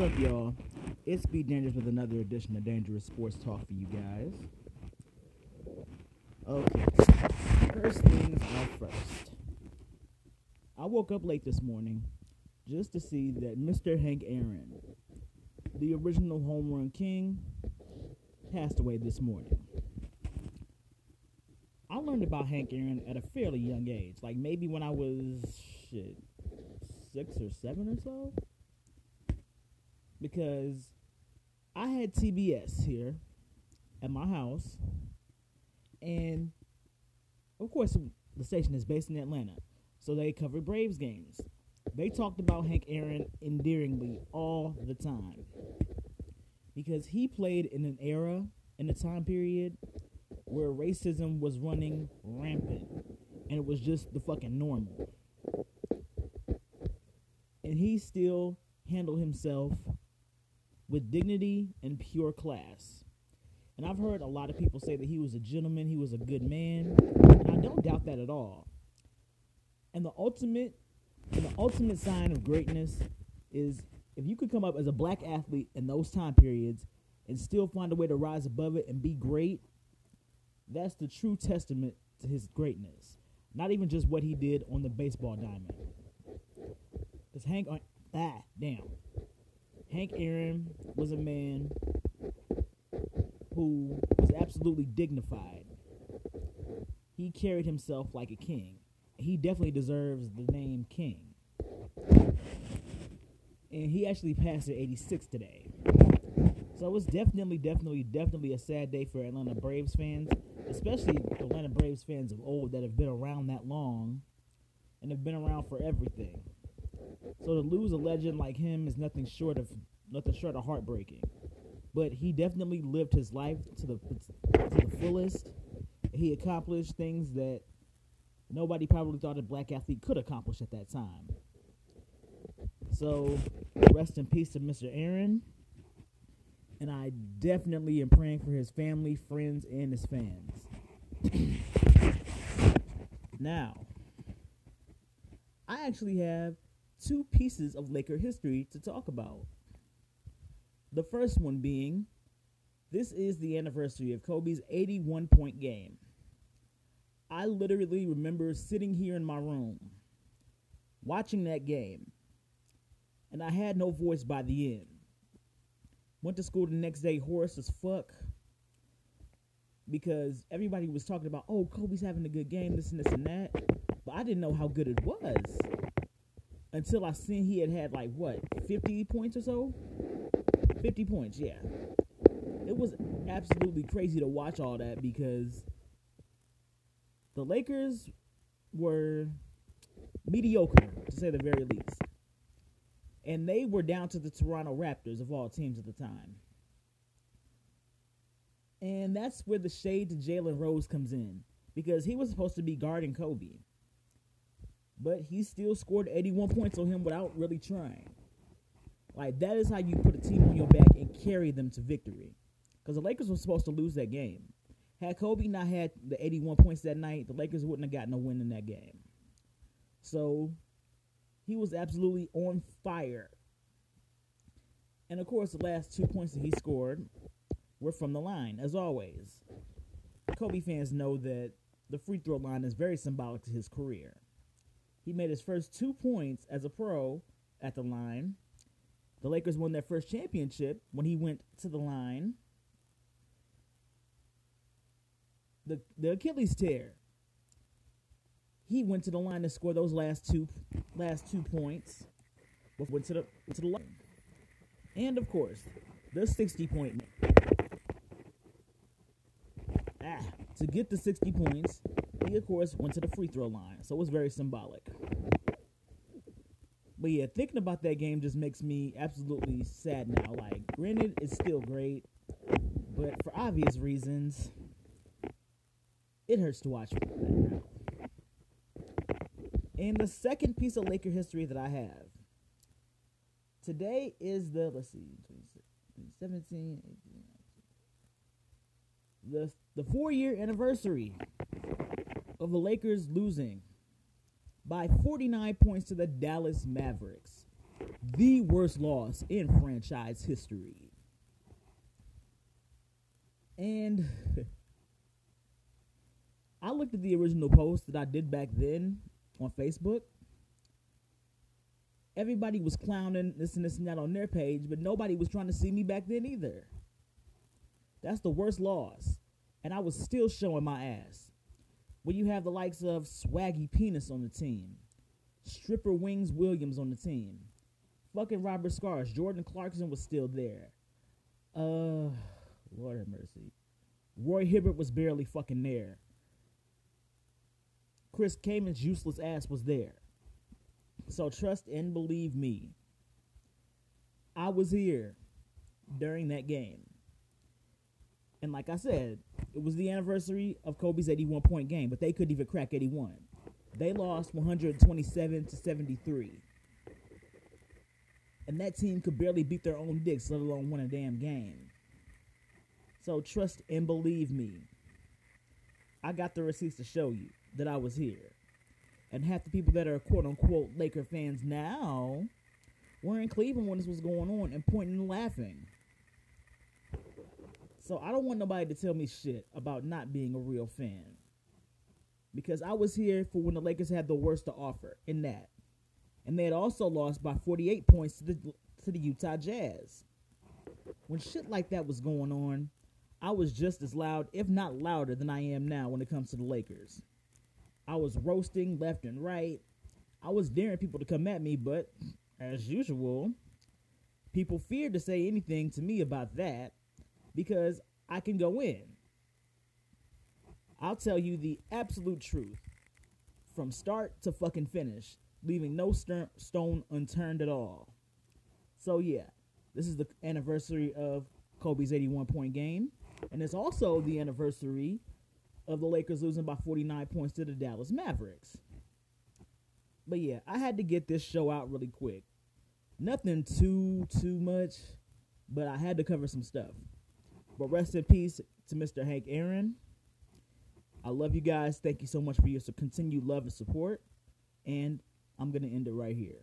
up, y'all? It's Be Dangerous with another edition of Dangerous Sports Talk for you guys. Okay, first things out first. I woke up late this morning just to see that Mr. Hank Aaron, the original home run king, passed away this morning. I learned about Hank Aaron at a fairly young age, like maybe when I was shit six or seven or so, because I had TBS here at my house, and of course the station is based in Atlanta, so they covered Braves games. They talked about Hank Aaron endearingly all the time because he played in an era in a time period where racism was running rampant and it was just the fucking normal. And he still handled himself with dignity and pure class. And I've heard a lot of people say that he was a gentleman, he was a good man. And I don't doubt that at all. And the ultimate and the ultimate sign of greatness is if you could come up as a black athlete in those time periods and still find a way to rise above it and be great, that's the true testament to his greatness. Not even just what he did on the baseball diamond. Because Hank, ah, damn. Hank Aaron was a man who was absolutely dignified. He carried himself like a king. He definitely deserves the name king. And he actually passed at 86 today. So it's definitely, definitely, definitely a sad day for Atlanta Braves fans, especially Atlanta Braves fans of old that have been around that long and have been around for everything. So to lose a legend like him is nothing short of nothing short of heartbreaking. But he definitely lived his life to the to the fullest. He accomplished things that nobody probably thought a black athlete could accomplish at that time. So rest in peace to Mr. Aaron and I definitely am praying for his family, friends, and his fans. now, I actually have two pieces of Laker history to talk about. The first one being this is the anniversary of Kobe's 81 point game. I literally remember sitting here in my room watching that game, and I had no voice by the end. Went to school the next day, hoarse as fuck. Because everybody was talking about, oh, Kobe's having a good game, this and this and that. But I didn't know how good it was until I seen he had had like what, 50 points or so? 50 points, yeah. It was absolutely crazy to watch all that because the Lakers were mediocre, to say the very least and they were down to the Toronto Raptors of all teams at the time. And that's where the shade to Jalen Rose comes in because he was supposed to be guarding Kobe. But he still scored 81 points on him without really trying. Like, that is how you put a team on your back and carry them to victory. Because the Lakers were supposed to lose that game. Had Kobe not had the 81 points that night, the Lakers wouldn't have gotten a win in that game. So he was absolutely on fire. And of course, the last two points that he scored were from the line, as always. Kobe fans know that the free throw line is very symbolic to his career. He made his first two points as a pro at the line. The Lakers won their first championship when he went to the line. The the Achilles tear he went to the line to score those last two last two points. Went to the to the line. And of course, the 60 point ah, to get the 60 points, he of course went to the free throw line. So it was very symbolic. But yeah, thinking about that game just makes me absolutely sad now. Like, granted, it's still great, but for obvious reasons, it hurts to watch. And the second piece of Laker history that I have today is the let's see 17 18, the the 4 year anniversary of the Lakers losing by 49 points to the Dallas Mavericks the worst loss in franchise history. And I looked at the original post that I did back then on Facebook. Everybody was clowning this and this and that on their page, but nobody was trying to see me back then either. That's the worst loss. And I was still showing my ass. When you have the likes of Swaggy Penis on the team, Stripper Wings Williams on the team, fucking Robert Scars, Jordan Clarkson was still there. Uh, Lord have mercy. Roy Hibbert was barely fucking there. Chris Kaman's useless ass was there. So trust and believe me. I was here during that game. And like I said, it was the anniversary of Kobe's 81 point game, but they couldn't even crack 81. They lost 127 to 73. And that team could barely beat their own dicks, let alone win a damn game. So trust and believe me. I got the receipts to show you that I was here. And half the people that are quote unquote Laker fans now were in Cleveland when this was going on and pointing and laughing. So I don't want nobody to tell me shit about not being a real fan. Because I was here for when the Lakers had the worst to offer in that. And they had also lost by 48 points to the to the Utah Jazz. When shit like that was going on, I was just as loud, if not louder, than I am now when it comes to the Lakers. I was roasting left and right. I was daring people to come at me, but as usual, people feared to say anything to me about that because I can go in. I'll tell you the absolute truth from start to fucking finish, leaving no st- stone unturned at all. So, yeah, this is the anniversary of Kobe's 81 point game, and it's also the anniversary of the Lakers losing by 49 points to the Dallas Mavericks. But yeah, I had to get this show out really quick. Nothing too too much, but I had to cover some stuff. But rest in peace to Mr. Hank Aaron. I love you guys. Thank you so much for your continued love and support. And I'm going to end it right here.